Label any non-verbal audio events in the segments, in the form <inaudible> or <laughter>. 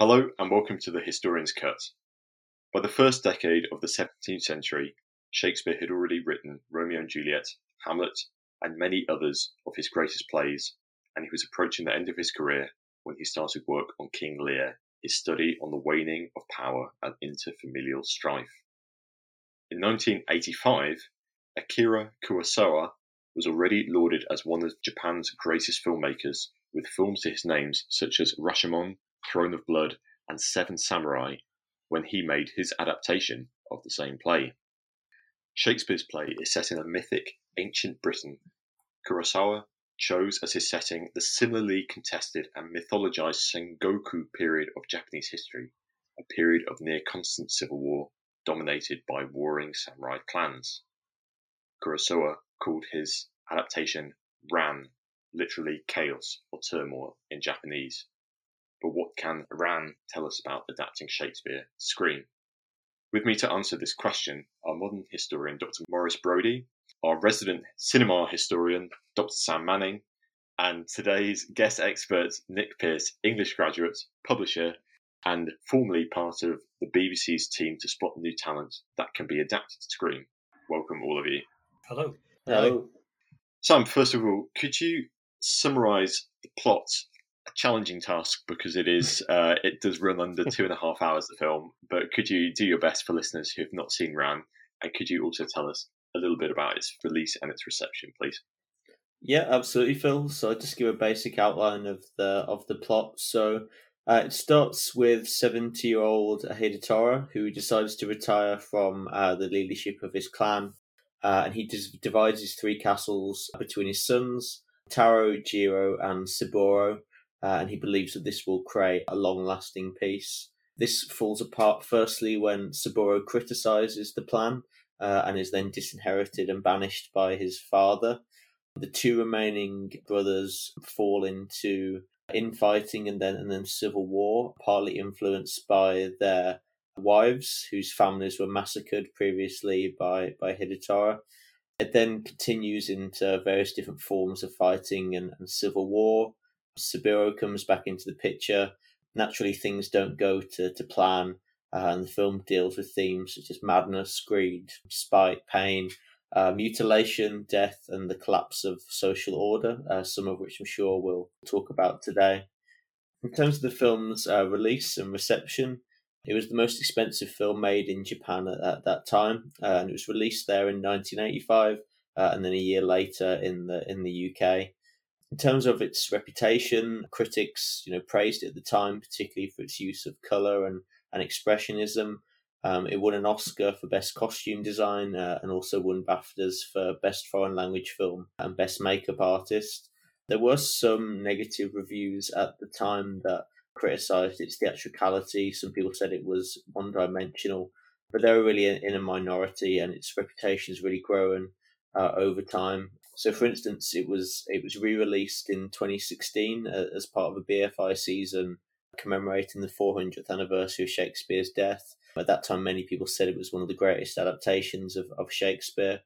Hello and welcome to the Historian's Cut. By the first decade of the 17th century, Shakespeare had already written Romeo and Juliet, Hamlet, and many others of his greatest plays, and he was approaching the end of his career when he started work on King Lear, his study on the waning of power and interfamilial strife. In 1985, Akira Kurosawa was already lauded as one of Japan's greatest filmmakers, with films to his names such as Rashomon, Throne of Blood, and Seven Samurai, when he made his adaptation of the same play. Shakespeare's play is set in a mythic, ancient Britain. Kurosawa chose as his setting the similarly contested and mythologized Sengoku period of Japanese history, a period of near constant civil war dominated by warring samurai clans. Kurosawa called his adaptation Ran, literally chaos or turmoil in Japanese. But what can Ran tell us about adapting Shakespeare screen? With me to answer this question are modern historian Dr. Maurice Brody, our resident cinema historian Dr. Sam Manning, and today's guest expert Nick Pearce, English graduate, publisher, and formerly part of the BBC's team to spot new talent that can be adapted to screen. Welcome, all of you. Hello. Hello. Sam, first of all, could you summarise the plot? A challenging task because it is <laughs> uh, it does run under two and a half hours the film. But could you do your best for listeners who have not seen Ran, and could you also tell us a little bit about its release and its reception, please? Yeah, absolutely, Phil. So I'll just give a basic outline of the of the plot. So uh, it starts with seventy-year-old Hidetora who decides to retire from uh, the leadership of his clan, uh, and he dis- divides his three castles between his sons, Taro, Jiro, and Saburo, uh, and he believes that this will create a long-lasting peace. This falls apart firstly when Saburo criticizes the plan uh, and is then disinherited and banished by his father. The two remaining brothers fall into infighting and then and then civil war, partly influenced by their wives whose families were massacred previously by by Hidetora. It then continues into various different forms of fighting and, and civil war. Saburo comes back into the picture. Naturally, things don't go to, to plan, uh, and the film deals with themes such as madness, greed, spite, pain, uh, mutilation, death, and the collapse of social order, uh, some of which I'm sure we'll talk about today. In terms of the film's uh, release and reception, it was the most expensive film made in Japan at, at that time, uh, and it was released there in 1985, uh, and then a year later in the in the UK. In terms of its reputation, critics you know praised it at the time, particularly for its use of color and and expressionism. Um, it won an Oscar for Best Costume Design uh, and also won BAFTAs for Best Foreign Language Film and Best Makeup Artist. There were some negative reviews at the time that criticised its theatricality. Some people said it was one dimensional, but they were really in a minority and its reputation has really grown uh, over time. So, for instance, it was it was re released in 2016 uh, as part of a BFI season commemorating the 400th anniversary of Shakespeare's death. At that time, many people said it was one of the greatest adaptations of, of Shakespeare.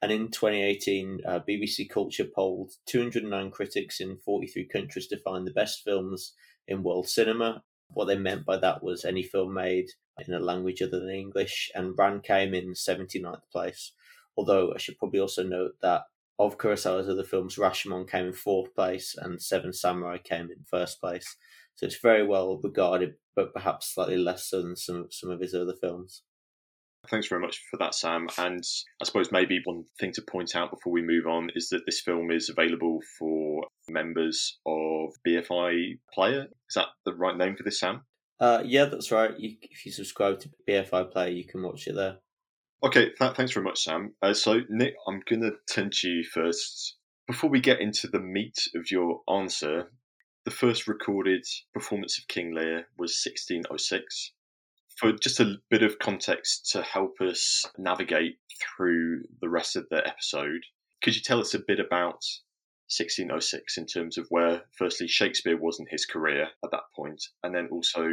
And in 2018, uh, BBC Culture polled 209 critics in 43 countries to find the best films in world cinema. What they meant by that was any film made in a language other than English, and Ran came in 79th place. Although I should probably also note that of Kurosawa's other films, Rashomon came in fourth place and Seven Samurai came in first place. So it's very well regarded, but perhaps slightly less so than some some of his other films. Thanks very much for that, Sam. And I suppose maybe one thing to point out before we move on is that this film is available for members of BFI Player. Is that the right name for this, Sam? Uh, yeah, that's right. You, if you subscribe to BFI Player, you can watch it there. Okay, th- thanks very much, Sam. Uh, so, Nick, I'm going to turn to you first. Before we get into the meat of your answer, the first recorded performance of King Lear was 1606. For just a bit of context to help us navigate through the rest of the episode, could you tell us a bit about 1606 in terms of where, firstly, Shakespeare was in his career at that point, and then also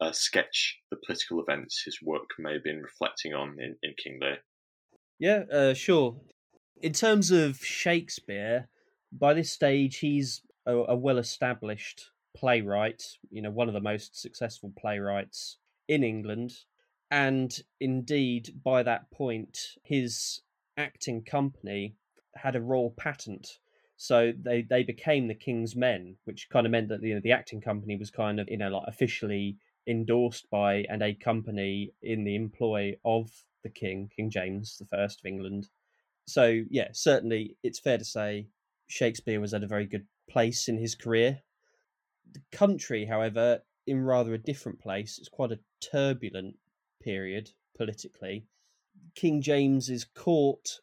uh, sketch the political events his work may have been reflecting on in, in King Lear? Yeah, uh, sure. In terms of Shakespeare, by this stage, he's a, a well established playwright, you know, one of the most successful playwrights in England. And indeed, by that point, his acting company had a royal patent. So they, they became the King's Men, which kind of meant that you know the acting company was kind of you know like officially endorsed by and a company in the employ of the King, King James the First of England. So yeah, certainly it's fair to say Shakespeare was at a very good place in his career. The country, however, in rather a different place. It's quite a turbulent period politically. King James's court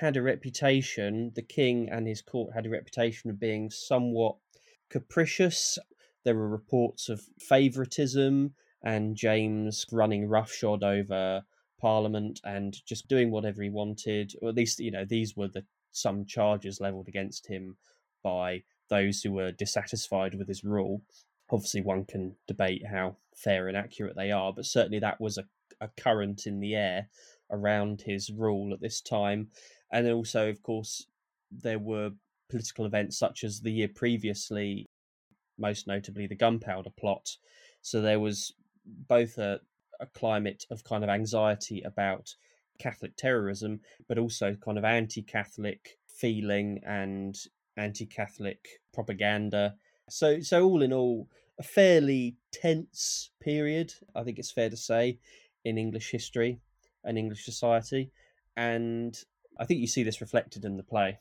had a reputation, the king and his court had a reputation of being somewhat capricious. There were reports of favouritism and James running roughshod over Parliament and just doing whatever he wanted, or at least, you know, these were the some charges levelled against him by those who were dissatisfied with his rule. Obviously, one can debate how fair and accurate they are, but certainly that was a, a current in the air around his rule at this time. And also, of course, there were political events such as the year previously, most notably the gunpowder plot. So there was both a, a climate of kind of anxiety about Catholic terrorism, but also kind of anti Catholic feeling and anti Catholic propaganda. So, so all in all, a fairly tense period, I think it's fair to say, in English history and English society. And I think you see this reflected in the play.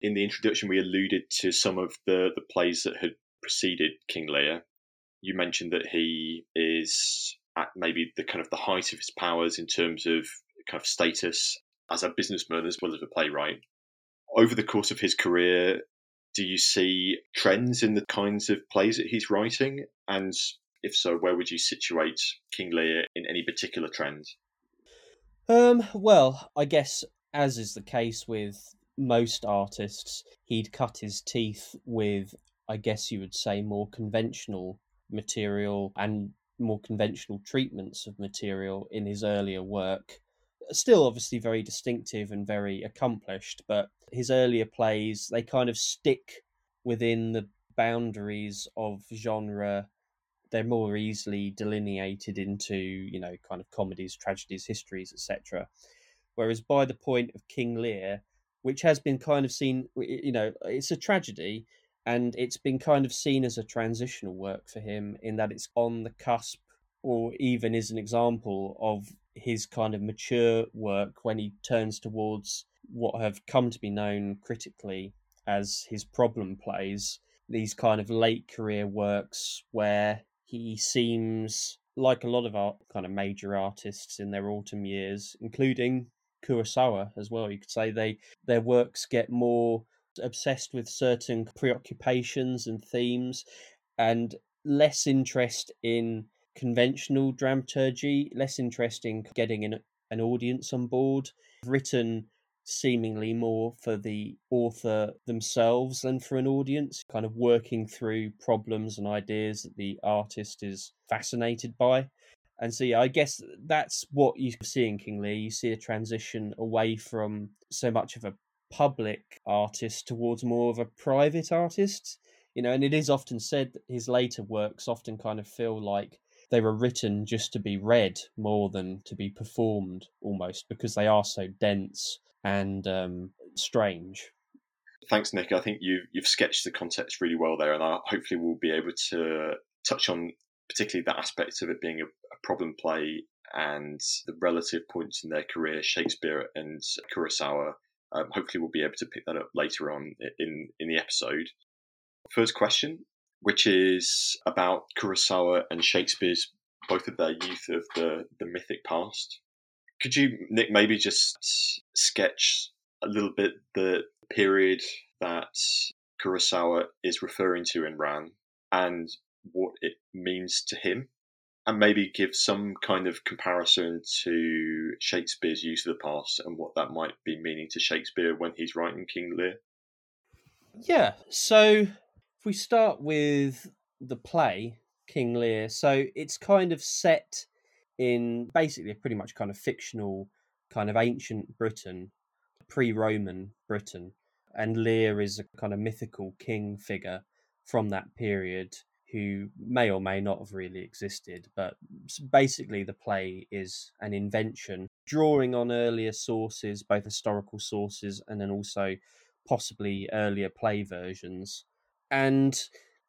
In the introduction, we alluded to some of the, the plays that had preceded King Lear. You mentioned that he is at maybe the kind of the height of his powers in terms of kind of status as a businessman as well as a playwright. Over the course of his career, do you see trends in the kinds of plays that he's writing? And if so, where would you situate King Lear in any particular trend? Um, well, I guess as is the case with most artists, he'd cut his teeth with, I guess you would say, more conventional material and more conventional treatments of material in his earlier work. Still, obviously, very distinctive and very accomplished, but his earlier plays, they kind of stick within the boundaries of genre they're more easily delineated into you know kind of comedies tragedies histories etc whereas by the point of king lear which has been kind of seen you know it's a tragedy and it's been kind of seen as a transitional work for him in that it's on the cusp or even is an example of his kind of mature work when he turns towards what have come to be known critically as his problem plays. These kind of late career works where he seems like a lot of art kind of major artists in their autumn years including kurosawa as well. You could say they their works get more obsessed with certain preoccupations and themes and less interest in conventional dramaturgy, less interest in getting an, an audience on board, written seemingly more for the author themselves than for an audience, kind of working through problems and ideas that the artist is fascinated by. And so, yeah, I guess that's what you see in King Lear. You see a transition away from so much of a public artist towards more of a private artist. You know, and it is often said that his later works often kind of feel like they were written just to be read more than to be performed almost because they are so dense and um, strange. Thanks, Nick. I think you, you've sketched the context really well there, and I, hopefully we'll be able to touch on particularly that aspect of it being a, a problem play and the relative points in their career, Shakespeare and Kurosawa. Um, hopefully, we'll be able to pick that up later on in in the episode. First question which is about Kurosawa and Shakespeare's both of their youth of the, the mythic past. Could you, Nick, maybe just sketch a little bit the period that Kurosawa is referring to in Ran and what it means to him? And maybe give some kind of comparison to Shakespeare's use of the past and what that might be meaning to Shakespeare when he's writing King Lear. Yeah, so if we start with the play King Lear, so it's kind of set in basically a pretty much kind of fictional, kind of ancient Britain, pre-Roman Britain, and Lear is a kind of mythical king figure from that period who may or may not have really existed. But basically, the play is an invention drawing on earlier sources, both historical sources and then also possibly earlier play versions. And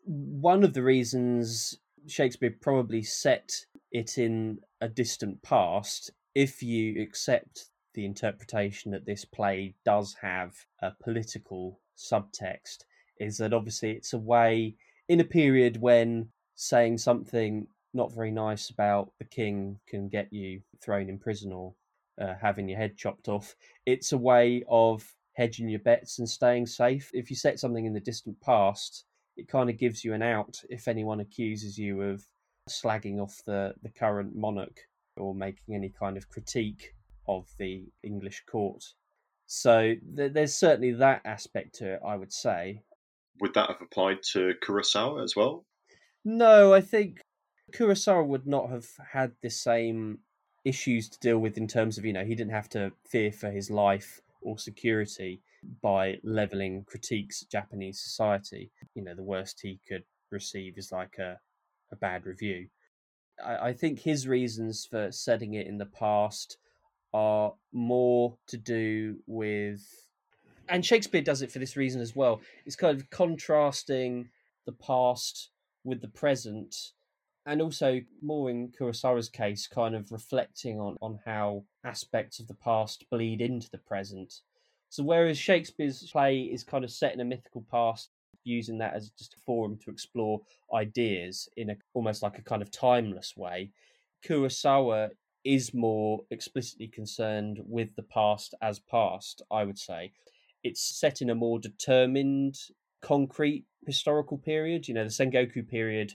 one of the reasons Shakespeare probably set it in a distant past, if you accept the interpretation that this play does have a political subtext, is that obviously it's a way in a period when saying something not very nice about the king can get you thrown in prison or uh, having your head chopped off. It's a way of hedging your bets and staying safe. If you set something in the distant past, it kind of gives you an out if anyone accuses you of slagging off the, the current monarch or making any kind of critique of the English court. So th- there's certainly that aspect to it, I would say would that have applied to Kurosawa as well? No, I think Kurosawa would not have had the same issues to deal with in terms of, you know, he didn't have to fear for his life or security by leveling critiques at Japanese society. You know, the worst he could receive is like a, a bad review. I, I think his reasons for setting it in the past are more to do with and Shakespeare does it for this reason as well. It's kind of contrasting the past with the present, and also more in Kurosawa's case, kind of reflecting on on how aspects of the past bleed into the present. So whereas Shakespeare's play is kind of set in a mythical past, using that as just a forum to explore ideas in a almost like a kind of timeless way, Kurosawa is more explicitly concerned with the past as past, I would say it's set in a more determined, concrete historical period. You know, the Sengoku period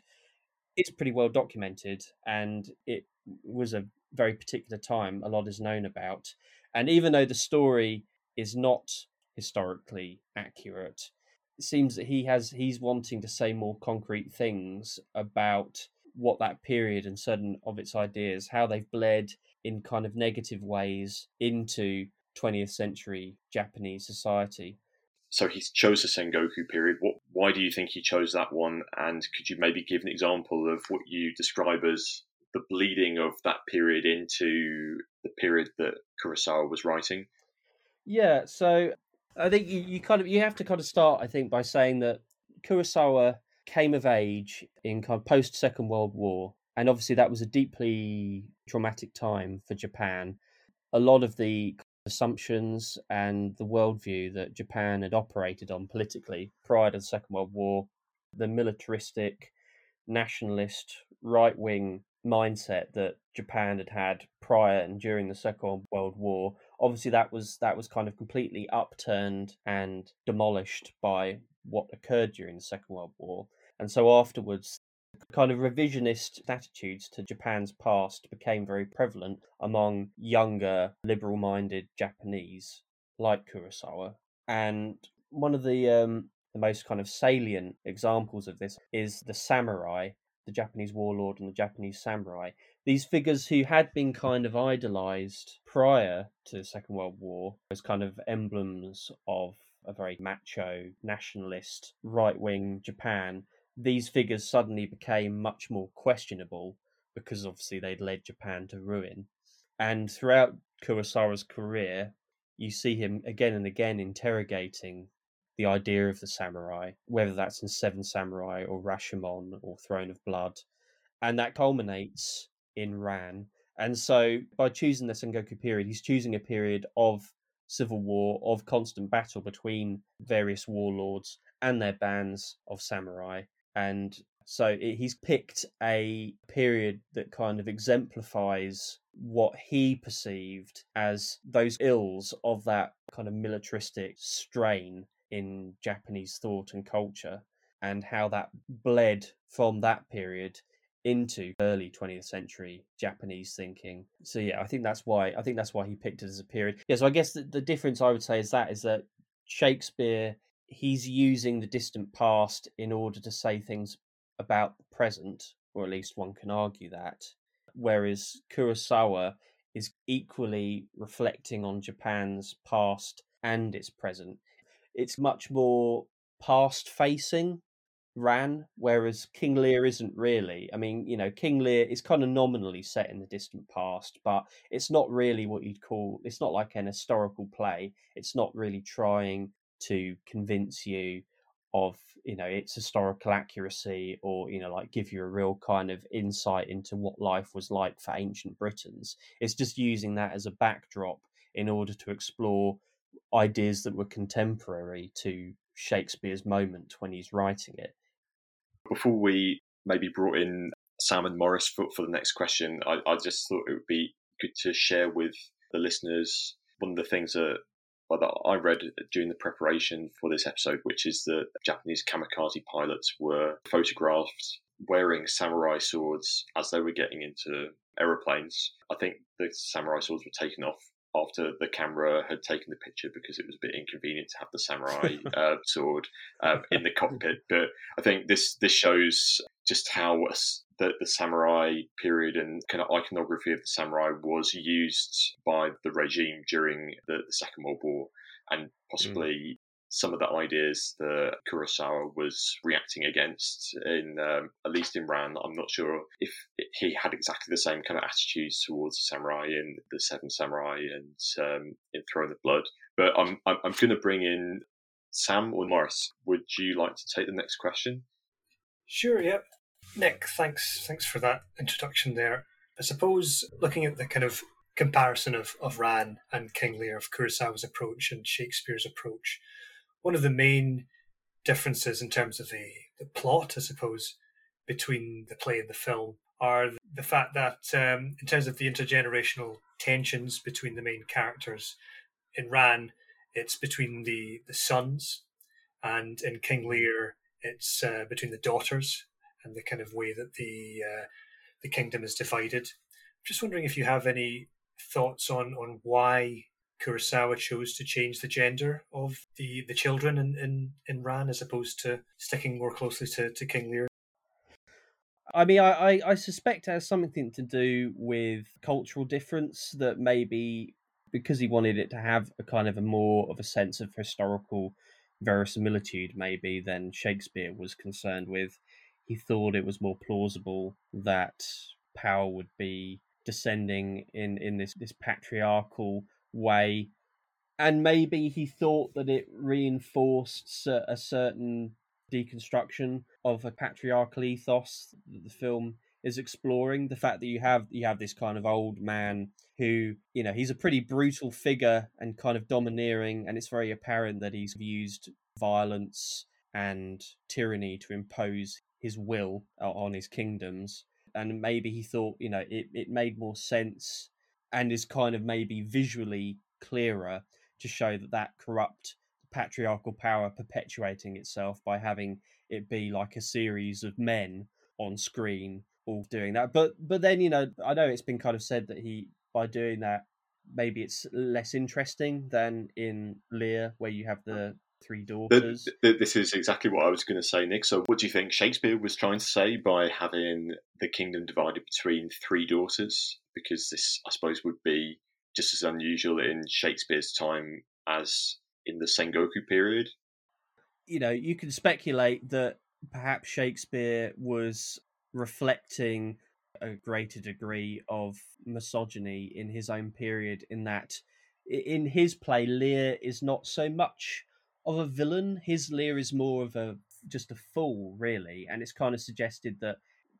is pretty well documented, and it was a very particular time. A lot is known about, and even though the story is not historically accurate, it seems that he has he's wanting to say more concrete things about what that period and certain of its ideas, how they've bled in kind of negative ways into 20th century Japanese society. So he chose the Sengoku period. What, why do you think he chose that one? And could you maybe give an example of what you describe as the bleeding of that period into the period that Kurosawa was writing? Yeah, so I think you, you kind of you have to kind of start, I think, by saying that Kurosawa came of age in kind of post Second World War, and obviously that was a deeply traumatic time for Japan. A lot of the assumptions and the worldview that Japan had operated on politically prior to the Second World War, the militaristic, nationalist, right wing mindset that Japan had had prior and during the Second World War. Obviously, that was that was kind of completely upturned and demolished by what occurred during the Second World War. And so afterwards, kind of revisionist attitudes to Japan's past became very prevalent among younger, liberal minded Japanese like Kurosawa. And one of the um, the most kind of salient examples of this is the samurai, the Japanese warlord and the Japanese samurai. These figures who had been kind of idolized prior to the Second World War as kind of emblems of a very macho, nationalist, right wing Japan these figures suddenly became much more questionable because obviously they'd led Japan to ruin. And throughout Kurosawa's career, you see him again and again interrogating the idea of the samurai, whether that's in Seven Samurai or Rashomon or Throne of Blood. And that culminates in Ran. And so by choosing the Sengoku period, he's choosing a period of civil war, of constant battle between various warlords and their bands of samurai and so it, he's picked a period that kind of exemplifies what he perceived as those ills of that kind of militaristic strain in Japanese thought and culture, and how that bled from that period into early 20th century Japanese thinking. So yeah, I think that's why I think that's why he picked it as a period. Yeah, so I guess the, the difference I would say is that is that Shakespeare he's using the distant past in order to say things about the present, or at least one can argue that. Whereas Kurosawa is equally reflecting on Japan's past and its present. It's much more past facing Ran, whereas King Lear isn't really. I mean, you know, King Lear is kind of nominally set in the distant past, but it's not really what you'd call. It's not like an historical play. It's not really trying to convince you of you know its historical accuracy or you know like give you a real kind of insight into what life was like for ancient britons. It's just using that as a backdrop in order to explore ideas that were contemporary to shakespeare's moment when he's writing it. Before we maybe brought in sam and morris for, for the next question I, I just thought it would be good to share with the listeners one of the things that well, that I read during the preparation for this episode, which is that Japanese kamikaze pilots were photographed wearing samurai swords as they were getting into aeroplanes. I think the samurai swords were taken off after the camera had taken the picture because it was a bit inconvenient to have the samurai <laughs> uh, sword uh, in the cockpit. But I think this this shows just how the, the samurai period and kind of iconography of the samurai was used by the regime during the, the Second World War, and possibly mm. some of the ideas that Kurosawa was reacting against in um, at least in Ran. I'm not sure if he had exactly the same kind of attitudes towards the samurai in the Seven Samurai and um, in Throne of Blood. But I'm I'm, I'm going to bring in Sam or Morris. Would you like to take the next question? Sure. Yep. Nick, thanks thanks for that introduction there. I suppose looking at the kind of comparison of, of Ran and King Lear, of Kurosawa's approach and Shakespeare's approach, one of the main differences in terms of the, the plot, I suppose, between the play and the film are the fact that um, in terms of the intergenerational tensions between the main characters in Ran, it's between the, the sons, and in King Lear, it's uh, between the daughters and the kind of way that the uh, the kingdom is divided. Just wondering if you have any thoughts on on why Kurosawa chose to change the gender of the, the children in, in, in Ran as opposed to sticking more closely to, to King Lear. I mean, I, I, suspect it has something to do with cultural difference that maybe because he wanted it to have a kind of a more of a sense of historical verisimilitude, maybe, than Shakespeare was concerned with he thought it was more plausible that power would be descending in, in this, this patriarchal way. And maybe he thought that it reinforced a certain deconstruction of a patriarchal ethos that the film is exploring. The fact that you have you have this kind of old man who, you know, he's a pretty brutal figure and kind of domineering, and it's very apparent that he's used violence and tyranny to impose his will uh, on his kingdoms. And maybe he thought, you know, it, it made more sense and is kind of maybe visually clearer to show that that corrupt patriarchal power perpetuating itself by having it be like a series of men on screen all doing that. But but then you know I know it's been kind of said that he by doing that maybe it's less interesting than in Lear where you have the three daughters. The, the, this is exactly what I was going to say, Nick. So, what do you think Shakespeare was trying to say by having the kingdom divided between three daughters? Because this, I suppose, would be just as unusual in Shakespeare's time as in the Sengoku period. You know, you can speculate that perhaps Shakespeare was reflecting a greater degree of misogyny in his own period, in that in his play, Lear is not so much of a villain. His Lear is more of a just a fool, really, and it's kind of suggested that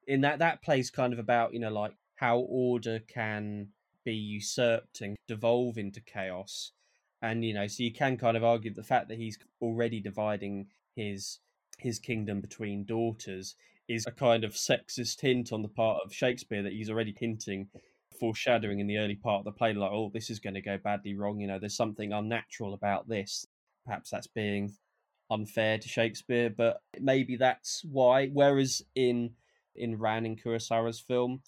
in that that plays kind of about you know like how order can be usurped and devolve into chaos, and you know so you can kind of argue the fact that he's already dividing his his kingdom between daughters is a kind of sexist hint on the part of Shakespeare that he's already hinting foreshadowing in the early part of the play like oh this is going to go badly wrong. You know there's something unnatural about this perhaps that's being unfair to Shakespeare, but maybe that's why. Whereas in in Ran in Kurosawa's film,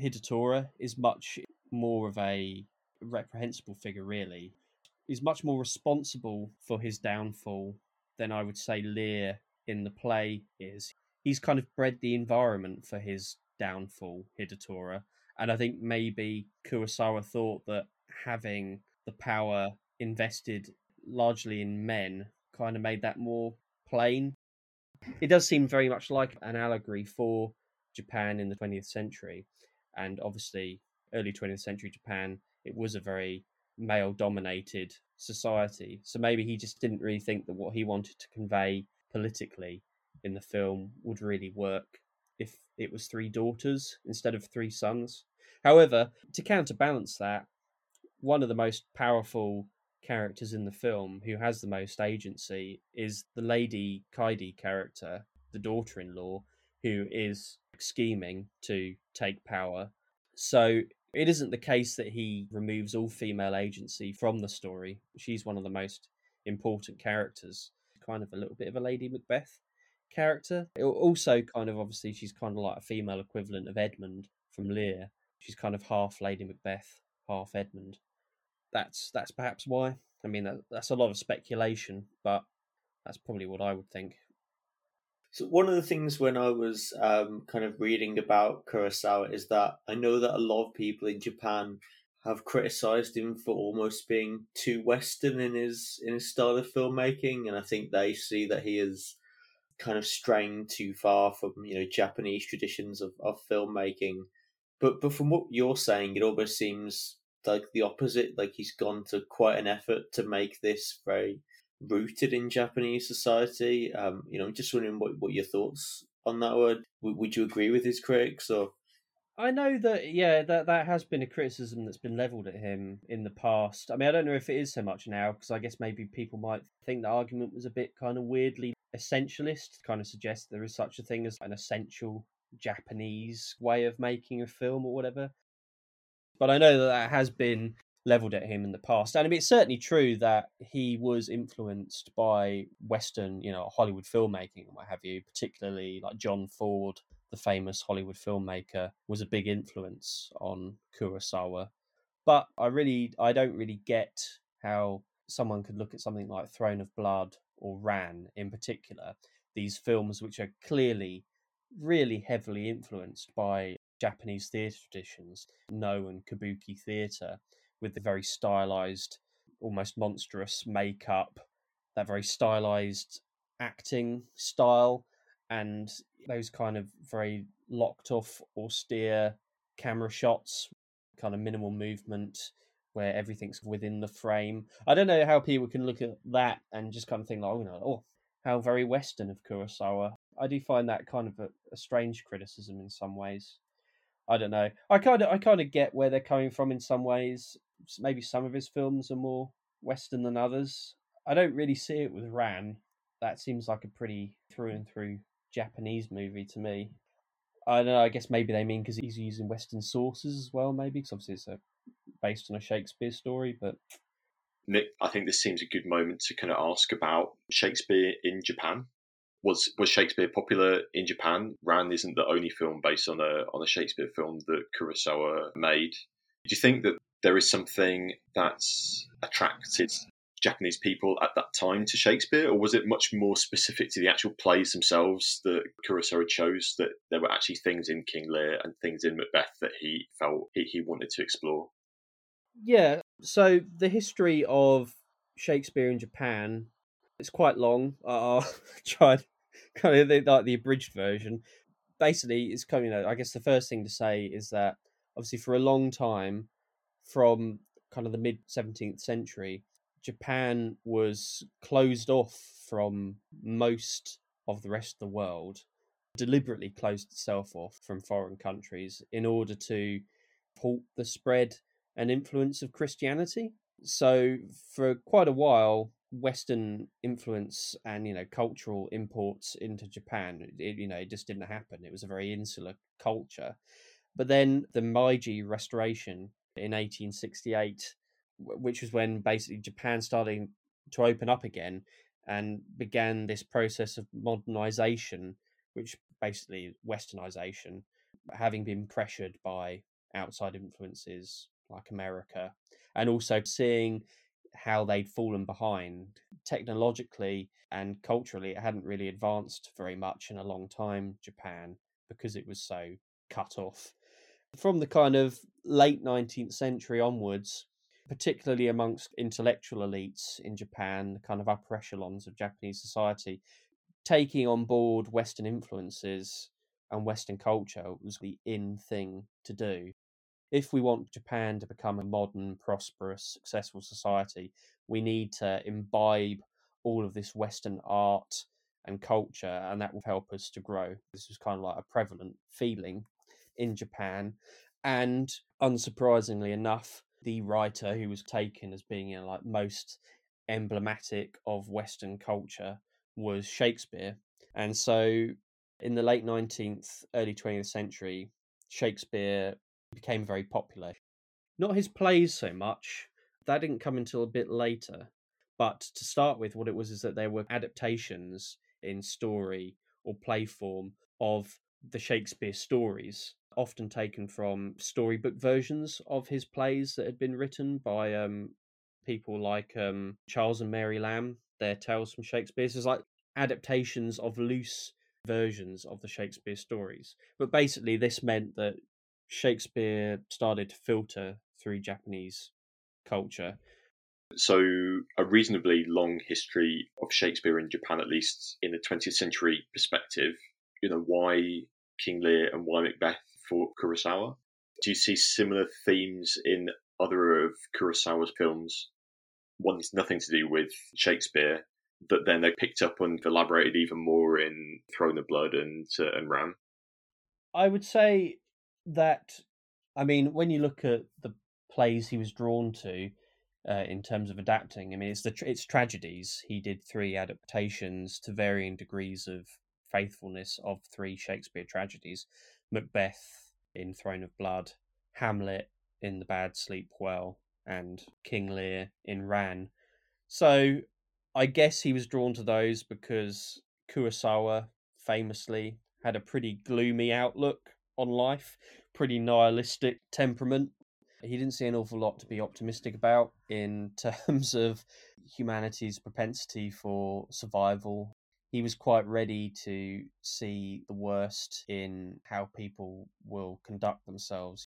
Hidetora is much more of a reprehensible figure. Really, he's much more responsible for his downfall than I would say Lear in the play is. He's kind of bred the environment for his downfall, Hidetora, and I think maybe Kurosawa thought that having the power invested largely in men kind of made that more plain. it does seem very much like an allegory for Japan in the 20th century. And obviously, early 20th century Japan, it was a very male dominated society. So maybe he just didn't really think that what he wanted to convey politically in the film would really work if it was three daughters instead of three sons. However, to counterbalance that, one of the most powerful characters in the film who has the most agency is the Lady Kaede character, the daughter in law, who is scheming to take power. So it isn't the case that he removes all female agency from the story. She's one of the most important characters, kind of a little bit of a Lady Macbeth character. Also, kind of obviously, she's kind of like a female equivalent of Edmund from Lear. She's kind of half Lady Macbeth, half Edmund. That's that's perhaps why. I mean, that, that's a lot of speculation, but that's probably what I would think. So one of the things when I was um, kind of reading about Kurosawa is that I know that a lot of people in Japan have criticized him for almost being too Western in his in his style of filmmaking, and I think they see that he is kind of straying too far from you know Japanese traditions of, of filmmaking. But but from what you're saying, it almost seems like the opposite. Like he's gone to quite an effort to make this very rooted in Japanese society. Um, you know, just wondering what, what your thoughts on that were. Would, would you agree with his critics or? I know that yeah, that that has been a criticism that's been leveled at him in the past. I mean, I don't know if it is so much now because I guess maybe people might think the argument was a bit kind of weirdly essentialist, kind of suggest there is such a thing as an essential Japanese way of making a film or whatever. But I know that that has been leveled at him in the past. And I mean, it's certainly true that he was influenced by Western, you know, Hollywood filmmaking and what have you, particularly like John Ford, the famous Hollywood filmmaker, was a big influence on Kurosawa. But I really, I don't really get how someone could look at something like Throne of Blood or Ran in particular, these films which are clearly really heavily influenced by Japanese theatre traditions, Noh and Kabuki theatre, with the very stylized, almost monstrous makeup, that very stylized acting style, and those kind of very locked off, austere camera shots, kind of minimal movement where everything's within the frame. I don't know how people can look at that and just kind of think like, oh, oh, how very Western of Kurosawa. I do find that kind of a, a strange criticism in some ways. I don't know. I kind of I kind of get where they're coming from in some ways. Maybe some of his films are more Western than others. I don't really see it with Ran. That seems like a pretty through and through Japanese movie to me. I don't know. I guess maybe they mean because he's using Western sources as well. Maybe because obviously it's a, based on a Shakespeare story. But Nick, I think this seems a good moment to kind of ask about Shakespeare in Japan was was Shakespeare popular in Japan? Ran isn't the only film based on a on a Shakespeare film that Kurosawa made. Do you think that there is something that's attracted Japanese people at that time to Shakespeare, or was it much more specific to the actual plays themselves that Kurosawa chose? That there were actually things in King Lear and things in Macbeth that he felt he, he wanted to explore. Yeah, so the history of Shakespeare in Japan it's quite long. I'll <laughs> try <laughs> kind of the, like the abridged version. Basically, it's kind of, you know, I guess the first thing to say is that obviously for a long time, from kind of the mid 17th century, Japan was closed off from most of the rest of the world, deliberately closed itself off from foreign countries in order to halt the spread and influence of Christianity. So, for quite a while, Western influence and you know cultural imports into Japan, it, you know, it just didn't happen. It was a very insular culture. But then the Meiji Restoration in 1868, which was when basically Japan started to open up again and began this process of modernization, which basically westernization, having been pressured by outside influences like America, and also seeing how they'd fallen behind technologically and culturally it hadn't really advanced very much in a long time japan because it was so cut off from the kind of late 19th century onwards particularly amongst intellectual elites in japan the kind of upper echelons of japanese society taking on board Western influences and Western culture was the in thing to do. If we want Japan to become a modern, prosperous, successful society, we need to imbibe all of this Western art and culture, and that will help us to grow. This was kind of like a prevalent feeling in Japan. And unsurprisingly enough, the writer who was taken as being you know, like most emblematic of Western culture was Shakespeare. And so in the late 19th, early 20th century, Shakespeare became very popular. Not his plays so much, that didn't come until a bit later. But to start with, what it was is that there were adaptations in story or play form of the Shakespeare stories, often taken from storybook versions of his plays that had been written by um, people like um, Charles and Mary Lamb, their tales from Shakespeare. So it's like adaptations of loose versions of the Shakespeare stories. But basically, this meant that Shakespeare started to filter through Japanese culture. So, a reasonably long history of Shakespeare in Japan, at least in the 20th century perspective. You know, why King Lear and why Macbeth for Kurosawa? Do you see similar themes in other of Kurosawa's films? One's nothing to do with Shakespeare, but then they picked up and elaborated even more in Throne of Blood and uh, and Ran. I would say that, I mean, when you look at the plays he was drawn to, uh, in terms of adapting, I mean, it's the it's tragedies. He did three adaptations to varying degrees of faithfulness of three Shakespeare tragedies: Macbeth in Throne of Blood, Hamlet in The Bad Sleep Well, and King Lear in Ran. So I guess he was drawn to those because Kurosawa famously had a pretty gloomy outlook on life, pretty nihilistic temperament. He didn't see an awful lot to be optimistic about in <laughs> terms of humanity's propensity for survival. He was quite ready to see the worst in how people will conduct themselves,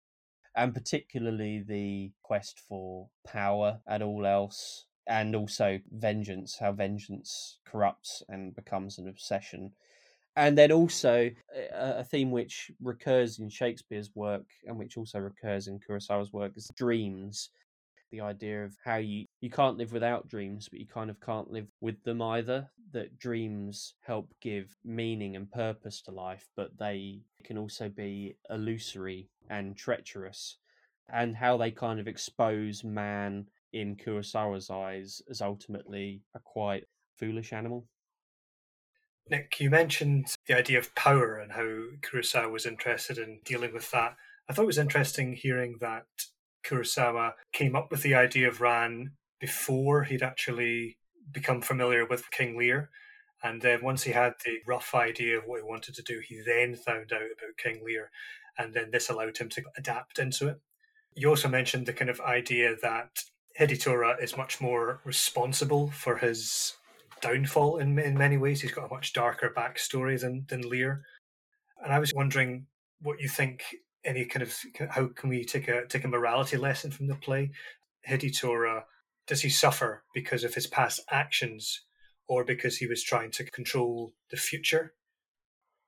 and particularly the quest for power and all else and also vengeance, how vengeance corrupts and becomes an obsession. And then also a theme which recurs in Shakespeare's work and which also recurs in Kurosawa's work is dreams. The idea of how you, you can't live without dreams, but you kind of can't live with them either. That dreams help give meaning and purpose to life, but they can also be illusory and treacherous. And how they kind of expose man in Kurosawa's eyes, as ultimately a quite foolish animal. Nick, you mentioned the idea of power and how Kurosawa was interested in dealing with that. I thought it was interesting hearing that Kurosawa came up with the idea of Ran before he'd actually become familiar with King Lear. And then once he had the rough idea of what he wanted to do, he then found out about King Lear. And then this allowed him to adapt into it. You also mentioned the kind of idea that Hidetora is much more responsible for his downfall in in many ways. He's got a much darker backstory than than Lear, and I was wondering what you think. Any kind of how can we take a take a morality lesson from the play? Hidetora uh, does he suffer because of his past actions, or because he was trying to control the future?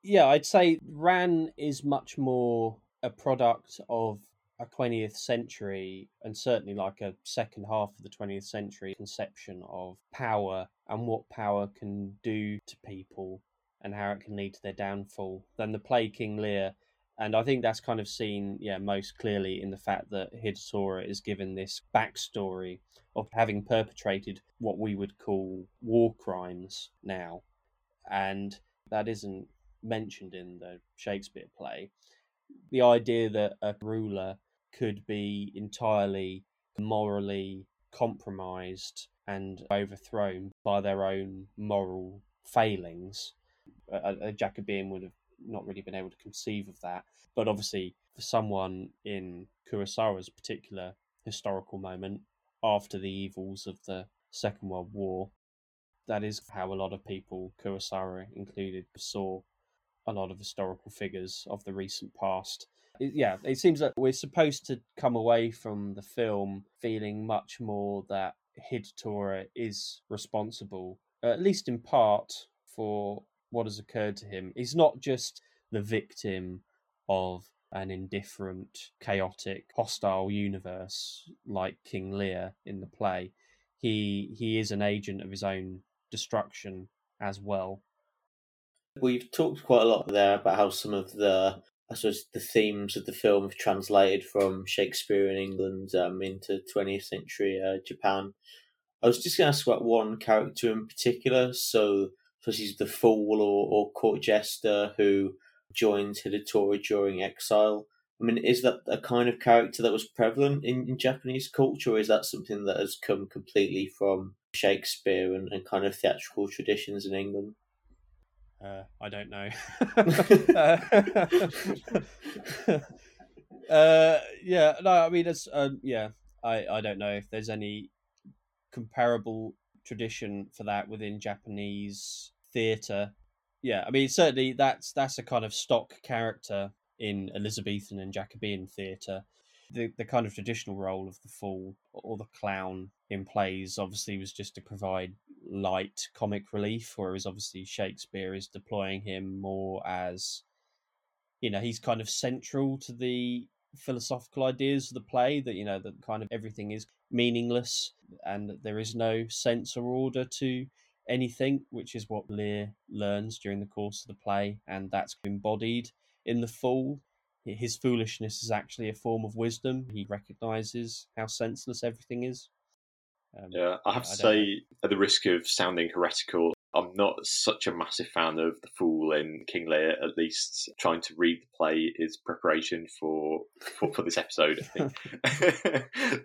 Yeah, I'd say Ran is much more a product of a 20th century and certainly like a second half of the 20th century conception of power and what power can do to people and how it can lead to their downfall than the play King Lear. And I think that's kind of seen, yeah, most clearly in the fact that Hidetora is given this backstory of having perpetrated what we would call war crimes now. And that isn't mentioned in the Shakespeare play the idea that a ruler could be entirely morally compromised and overthrown by their own moral failings. A, a Jacobean would have not really been able to conceive of that. But obviously, for someone in Kurosawa's particular historical moment after the evils of the Second World War, that is how a lot of people, Kurosawa included, saw a lot of historical figures of the recent past yeah, it seems that we're supposed to come away from the film feeling much more that Hidetora is responsible, at least in part, for what has occurred to him. He's not just the victim of an indifferent, chaotic, hostile universe like King Lear in the play. He he is an agent of his own destruction as well. We've talked quite a lot there about how some of the I suppose the themes of the film have translated from Shakespearean England um, into 20th century uh, Japan. I was just going to ask about one character in particular. So, suppose he's the fool or, or court jester who joins Hidetora during exile. I mean, is that a kind of character that was prevalent in, in Japanese culture, or is that something that has come completely from Shakespeare and, and kind of theatrical traditions in England? Uh, I don't know. <laughs> <laughs> <laughs> uh, yeah, no, I mean, it's um, yeah, I I don't know if there's any comparable tradition for that within Japanese theatre. Yeah, I mean, certainly that's that's a kind of stock character in Elizabethan and Jacobean theatre. The the kind of traditional role of the fool or the clown in plays obviously was just to provide light comic relief, whereas obviously Shakespeare is deploying him more as you know he's kind of central to the philosophical ideas of the play that you know that kind of everything is meaningless and that there is no sense or order to anything which is what lear learns during the course of the play and that's embodied in the fool his foolishness is actually a form of wisdom he recognizes how senseless everything is um, yeah, I have to say, at the risk of sounding heretical, I'm not such a massive fan of the Fool in King Lear. At least trying to read the play is preparation for for, for this episode. I think <laughs> <laughs>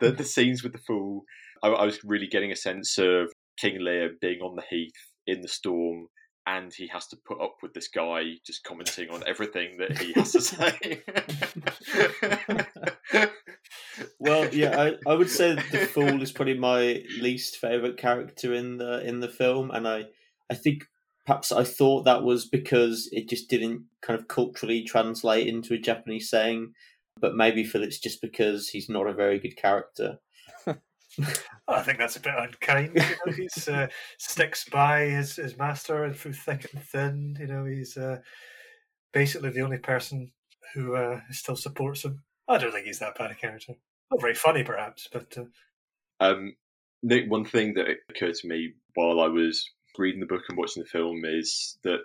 the the scenes with the Fool, I, I was really getting a sense of King Lear being on the heath in the storm, and he has to put up with this guy just commenting on everything that he has to say. <laughs> well, yeah, I, I would say the fool is probably my least favorite character in the in the film, and I I think perhaps I thought that was because it just didn't kind of culturally translate into a Japanese saying, but maybe it's just because he's not a very good character. I think that's a bit unkind. You know, he uh, sticks by his, his master through thick and thin. You know, he's uh, basically the only person who uh, still supports him. I don't think he's that bad a character. Not very funny, perhaps, but. Uh... Um, Nick, one thing that occurred to me while I was reading the book and watching the film is that.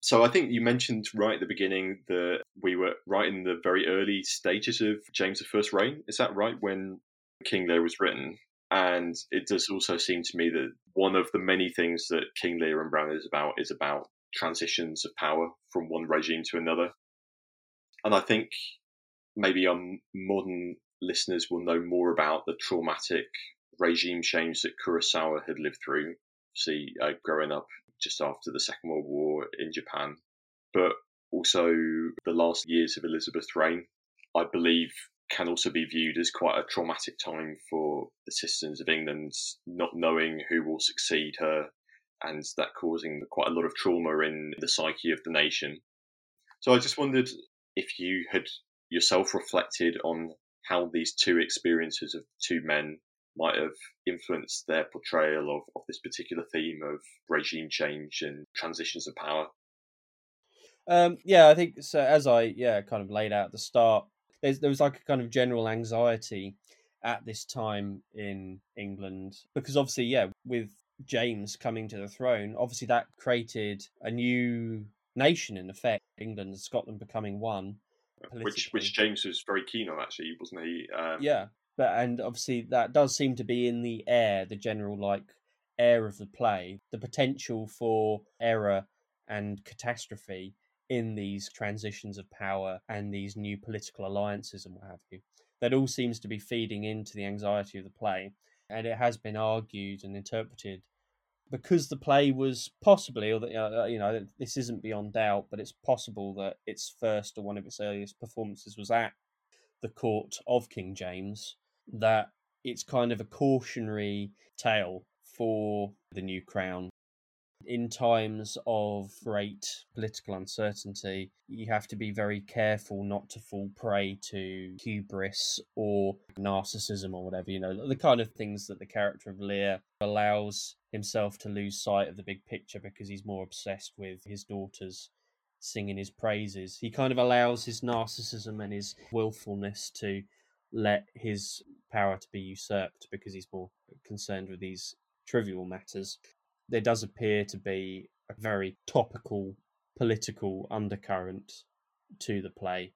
So I think you mentioned right at the beginning that we were right in the very early stages of James I's reign. Is that right? When King Lear was written, and it does also seem to me that one of the many things that King Lear and Ran is about is about transitions of power from one regime to another. And I think maybe our modern listeners will know more about the traumatic regime change that Kurosawa had lived through, see, uh, growing up just after the Second World War in Japan, but also the last years of Elizabeth's reign. I believe can also be viewed as quite a traumatic time for the citizens of England, not knowing who will succeed her, and that causing quite a lot of trauma in the psyche of the nation. So I just wondered if you had yourself reflected on how these two experiences of two men might have influenced their portrayal of, of this particular theme of regime change and transitions of power. Um, yeah, I think so. As I yeah kind of laid out at the start, there's, there was like a kind of general anxiety at this time in England because obviously, yeah, with James coming to the throne, obviously that created a new nation in effect, England and Scotland becoming one. Which which James was very keen on, actually, wasn't he? Um... Yeah, but and obviously that does seem to be in the air, the general like air of the play, the potential for error and catastrophe in these transitions of power and these new political alliances and what have you. That all seems to be feeding into the anxiety of the play. And it has been argued and interpreted because the play was possibly, or that, uh, you know, this isn't beyond doubt, but it's possible that its first or one of its earliest performances was at the court of King James, that it's kind of a cautionary tale for the new crown in times of great political uncertainty, you have to be very careful not to fall prey to hubris or narcissism or whatever, you know, the kind of things that the character of Lear allows himself to lose sight of the big picture because he's more obsessed with his daughters singing his praises. He kind of allows his narcissism and his willfulness to let his power to be usurped because he's more concerned with these trivial matters. There does appear to be a very topical political undercurrent to the play.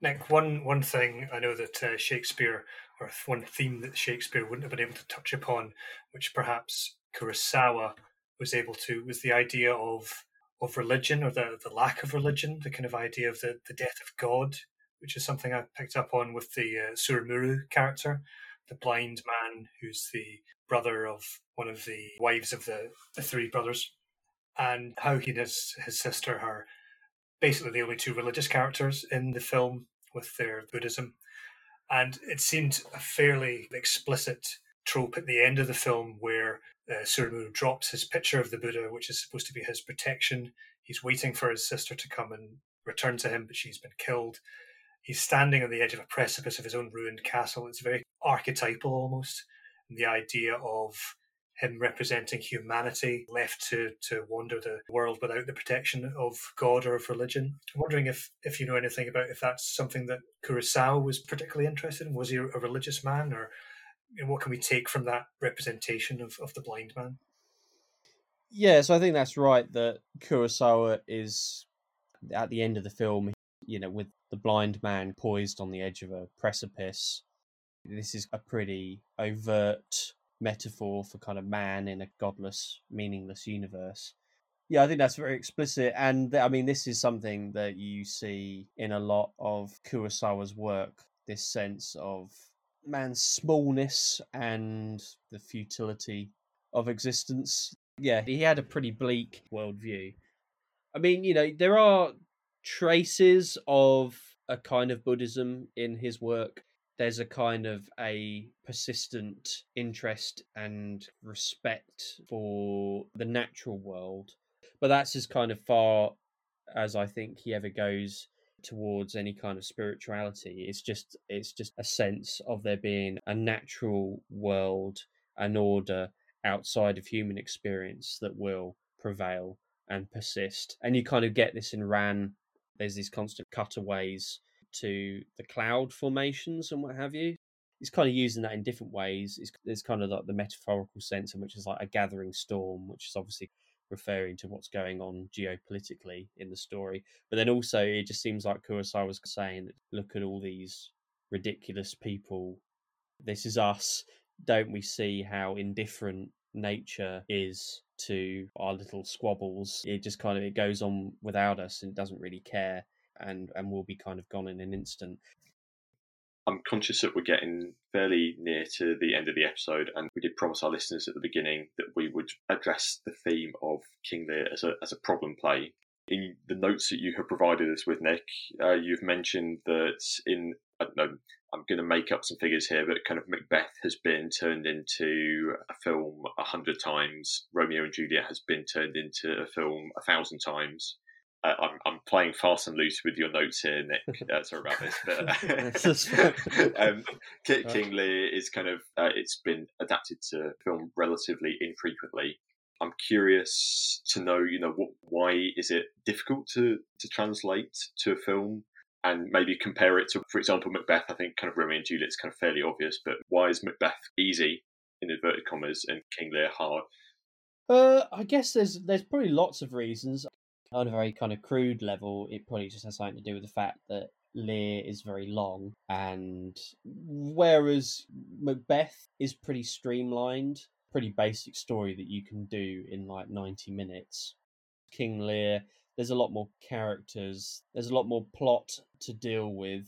Nick, one one thing I know that uh, Shakespeare, or one theme that Shakespeare wouldn't have been able to touch upon, which perhaps Kurosawa was able to, was the idea of of religion or the, the lack of religion, the kind of idea of the, the death of God, which is something I picked up on with the uh, Tsurumaru character, the blind man who's the brother of one of the wives of the, the three brothers, and how he and his, sister are basically the only two religious characters in the film with their Buddhism. And it seemed a fairly explicit trope at the end of the film where uh, drops his picture of the Buddha, which is supposed to be his protection. He's waiting for his sister to come and return to him, but she's been killed. He's standing on the edge of a precipice of his own ruined castle. It's very archetypal almost. And the idea of him representing humanity left to, to wander the world without the protection of God or of religion. I'm wondering if, if you know anything about if that's something that Kurosawa was particularly interested in. Was he a religious man or what can we take from that representation of, of the blind man? Yeah, so I think that's right that Kurosawa is at the end of the film, you know, with the blind man poised on the edge of a precipice. This is a pretty overt metaphor for kind of man in a godless, meaningless universe. Yeah, I think that's very explicit. And I mean, this is something that you see in a lot of Kurosawa's work this sense of man's smallness and the futility of existence. Yeah, he had a pretty bleak worldview. I mean, you know, there are traces of a kind of Buddhism in his work. There's a kind of a persistent interest and respect for the natural world. But that's as kind of far as I think he ever goes towards any kind of spirituality. It's just it's just a sense of there being a natural world, an order outside of human experience that will prevail and persist. And you kind of get this in Ran. There's these constant cutaways to the cloud formations and what have you. He's kind of using that in different ways. It's, there's kind of like the metaphorical sense in which is like a gathering storm, which is obviously referring to what's going on geopolitically in the story. But then also, it just seems like Kurosawa was saying, look at all these ridiculous people. This is us. Don't we see how indifferent nature is to our little squabbles? It just kind of it goes on without us and doesn't really care and and we'll be kind of gone in an instant. I'm conscious that we're getting fairly near to the end of the episode, and we did promise our listeners at the beginning that we would address the theme of King Lear as a, as a problem play. In the notes that you have provided us with, Nick, uh, you've mentioned that in, I don't know, I'm going to make up some figures here, but kind of Macbeth has been turned into a film a hundred times. Romeo and Juliet has been turned into a film a thousand times. Uh, I'm, I'm playing fast and loose with your notes here, Nick. <laughs> Uh, sorry about this, but <laughs> <laughs> um, King Lear is kind of uh, it's been adapted to film relatively infrequently. I'm curious to know, you know, what, why is it difficult to to translate to a film, and maybe compare it to, for example, Macbeth. I think kind of Romeo and Juliet is kind of fairly obvious, but why is Macbeth easy in inverted commas and King Lear hard? Uh, I guess there's there's probably lots of reasons on a very kind of crude level, it probably just has something to do with the fact that Lear is very long, and whereas Macbeth is pretty streamlined, pretty basic story that you can do in like 90 minutes. King Lear, there's a lot more characters, there's a lot more plot to deal with.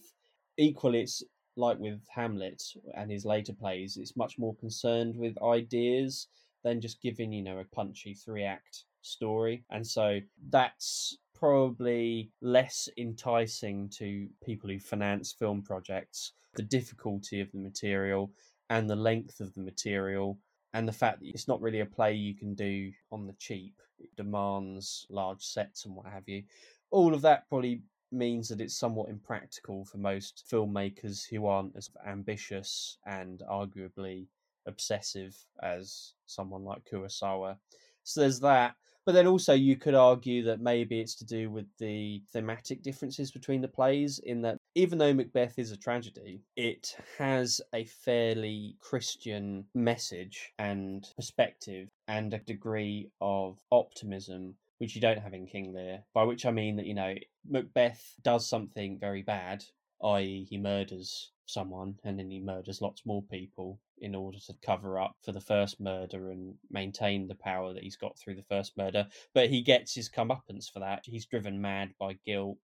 Equally, it's like with Hamlet and his later plays, it's much more concerned with ideas than just giving, you know, a punchy three act story. And so that's probably less enticing to people who finance film projects. The difficulty of the material and the length of the material and the fact that it's not really a play you can do on the cheap. It demands large sets and what have you. All of that probably means that it's somewhat impractical for most filmmakers who aren't as ambitious and arguably obsessive as someone like Kurosawa. So there's that. But then also, you could argue that maybe it's to do with the thematic differences between the plays, in that even though Macbeth is a tragedy, it has a fairly Christian message and perspective and a degree of optimism which you don't have in King Lear. By which I mean that, you know, Macbeth does something very bad, i.e., he murders someone and then he murders lots more people in order to cover up for the first murder and maintain the power that he's got through the first murder. But he gets his comeuppance for that. He's driven mad by guilt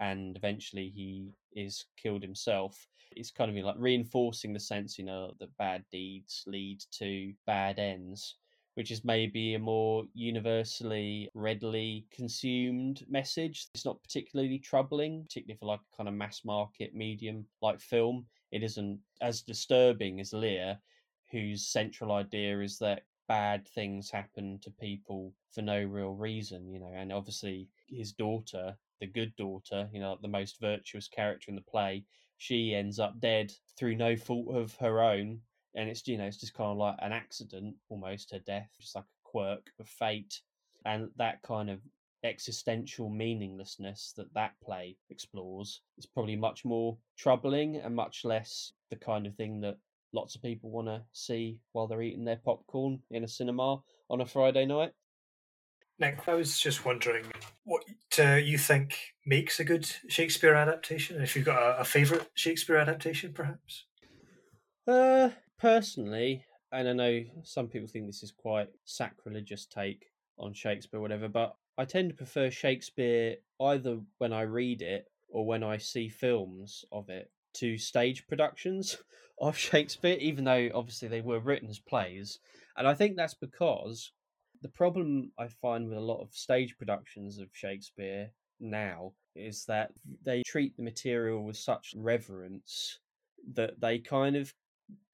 and eventually he is killed himself. It's kind of like reinforcing the sense, you know, that bad deeds lead to bad ends which is maybe a more universally readily consumed message. It's not particularly troubling, particularly for like a kind of mass market medium like film. It isn't as disturbing as Lear, whose central idea is that bad things happen to people for no real reason, you know, and obviously his daughter, the good daughter, you know, the most virtuous character in the play, she ends up dead through no fault of her own and it's you know it's just kind of like an accident almost her death just like a quirk of fate and that kind of existential meaninglessness that that play explores is probably much more troubling and much less the kind of thing that lots of people want to see while they're eating their popcorn in a cinema on a Friday night. Nick, I was just wondering what uh, you think makes a good Shakespeare adaptation, if you've got a, a favourite Shakespeare adaptation, perhaps. Uh, personally, and I know some people think this is quite sacrilegious take on Shakespeare, whatever, but I tend to prefer Shakespeare either when I read it or when I see films of it to stage productions <laughs> of Shakespeare, even though obviously they were written as plays. And I think that's because the problem I find with a lot of stage productions of Shakespeare now is that they treat the material with such reverence that they kind of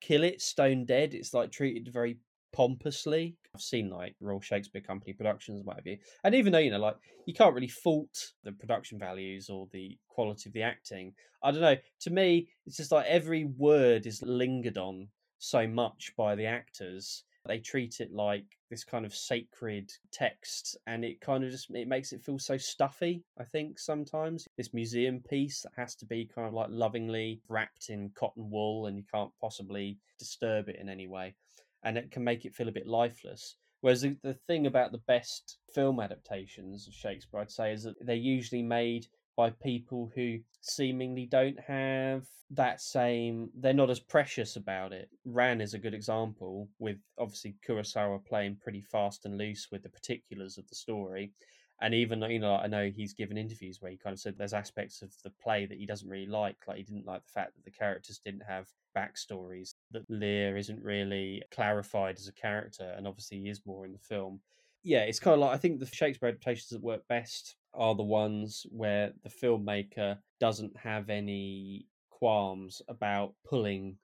kill it stone dead. It's like treated very pompously. I've seen like Royal Shakespeare Company productions, what have you. And even though, you know, like you can't really fault the production values or the quality of the acting, I don't know. To me, it's just like every word is lingered on so much by the actors they treat it like this kind of sacred text and it kind of just it makes it feel so stuffy i think sometimes. This museum piece that has to be kind of like lovingly wrapped in cotton wool and you can't possibly disturb it in any way and it can make it feel a bit lifeless. Whereas the, the thing about the best film adaptations of shakespeare i'd say is that they're usually made by people who seemingly don't have that same they're not as precious about it. Ran is a good example with obviously Kurosawa playing pretty fast and loose with the particulars of the story. And even you know, I know he's given interviews where he kind of said there's aspects of the play that he doesn't really like. Like he didn't like the fact that the characters didn't have backstories, that Lear isn't really clarified as a character, and obviously he is more in the film. Yeah, it's kind of like I think the Shakespeare adaptations that work best are the ones where the filmmaker doesn't have any qualms about pulling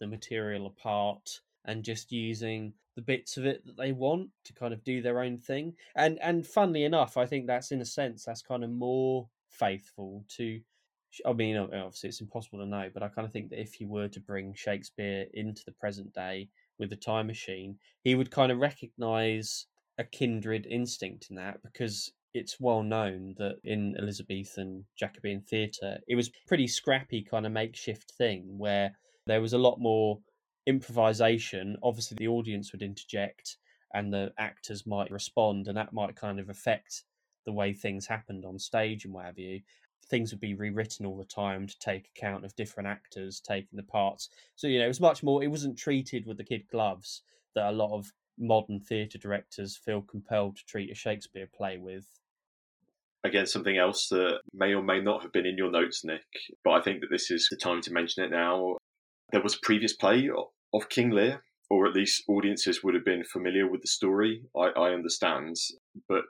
the material apart and just using the bits of it that they want to kind of do their own thing. And and funnily enough, I think that's in a sense that's kind of more faithful to I mean, obviously it's impossible to know, but I kind of think that if you were to bring Shakespeare into the present day with the time machine, he would kind of recognize a kindred instinct in that because it's well known that in Elizabethan Jacobean theatre, it was pretty scrappy kind of makeshift thing where there was a lot more improvisation. Obviously, the audience would interject and the actors might respond, and that might kind of affect the way things happened on stage and what have you. Things would be rewritten all the time to take account of different actors taking the parts. So, you know, it was much more, it wasn't treated with the kid gloves that a lot of modern theatre directors feel compelled to treat a Shakespeare play with again something else that may or may not have been in your notes, Nick, but I think that this is the time to mention it now. There was a previous play of King Lear, or at least audiences would have been familiar with the story. I, I understand, but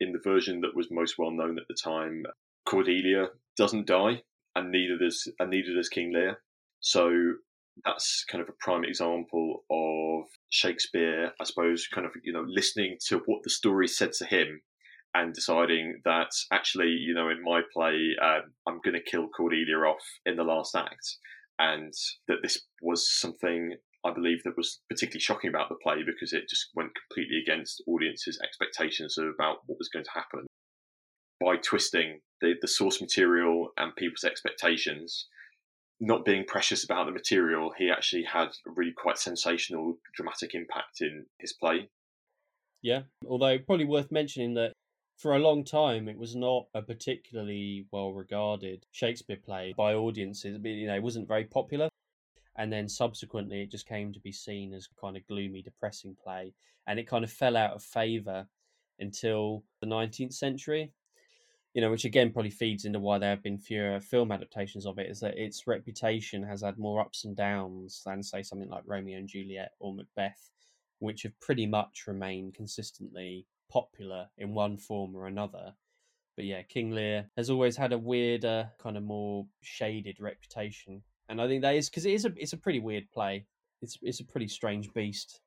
in the version that was most well known at the time, Cordelia doesn't die, and neither does and neither does King Lear. So that's kind of a prime example of Shakespeare, I suppose, kind of you know listening to what the story said to him and deciding that actually, you know, in my play, um, I'm going to kill Cordelia off in the last act, and that this was something I believe that was particularly shocking about the play because it just went completely against audiences' expectations about what was going to happen. By twisting the, the source material and people's expectations, not being precious about the material, he actually had a really quite sensational, dramatic impact in his play. Yeah, although probably worth mentioning that for a long time it was not a particularly well regarded Shakespeare play by audiences. You know, it wasn't very popular. And then subsequently it just came to be seen as kind of gloomy, depressing play. And it kind of fell out of favour until the 19th century you know, which again probably feeds into why there have been fewer film adaptations of it, is that its reputation has had more ups and downs than, say, something like Romeo and Juliet or Macbeth, which have pretty much remained consistently popular in one form or another. But yeah, King Lear has always had a weirder, kind of more shaded reputation, and I think that is because it is a it's a pretty weird play. It's it's a pretty strange beast.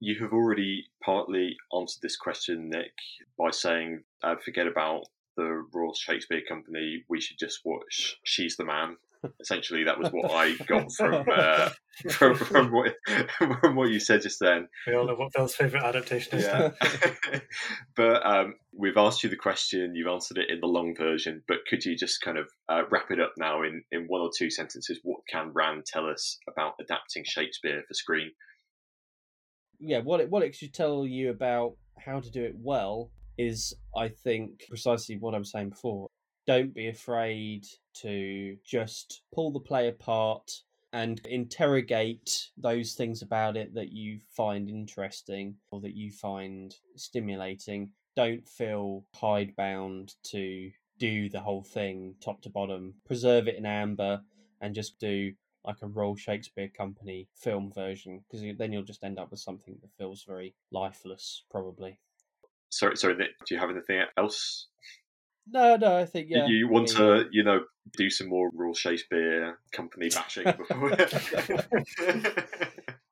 You have already partly answered this question, Nick, by saying, uh, forget about the Royal Shakespeare Company, we should just watch She's the Man. Essentially, that was what I got from <laughs> uh, from, from, what, from what you said just then. We all know what Bill's favourite adaptation is. Yeah. <laughs> but um, we've asked you the question, you've answered it in the long version, but could you just kind of uh, wrap it up now in, in one or two sentences? What can Ran tell us about adapting Shakespeare for screen? yeah, what it what it should tell you about how to do it well is, I think, precisely what I was saying before. Don't be afraid to just pull the play apart and interrogate those things about it that you find interesting or that you find stimulating. Don't feel hidebound to do the whole thing top to bottom. Preserve it in amber and just do like a Royal Shakespeare Company film version because then you'll just end up with something that feels very lifeless, probably. Sorry, sorry. Do you have anything else? No, no. I think yeah. You want to, you know, do some more Royal Shakespeare Company bashing <laughs> before. <laughs>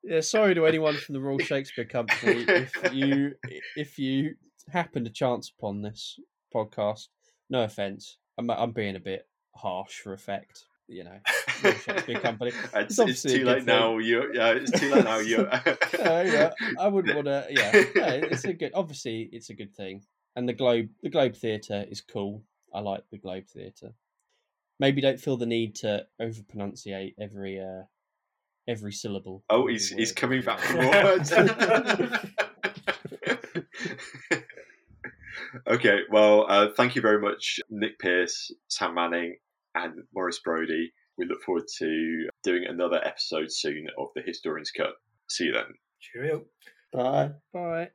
yeah, sorry to anyone from the Royal Shakespeare Company if you if you happen to chance upon this podcast. No offense, I'm I'm being a bit harsh for effect you know, <laughs> Shakespeare Company. it's, it's, too late now. You, yeah, it's too late now. You. <laughs> yeah, I wouldn't want to. Yeah, it's a good. Obviously, it's a good thing, and the Globe, the Globe Theatre is cool. I like the Globe Theatre. Maybe don't feel the need to over pronunciate every uh, every syllable. Oh, he's he's coming back for more words. <laughs> okay, well, uh, thank you very much, Nick Pearce, Sam Manning, and Maurice Brody. We look forward to doing another episode soon of the Historian's Cut. See you then. Cheerio. Bye. Bye.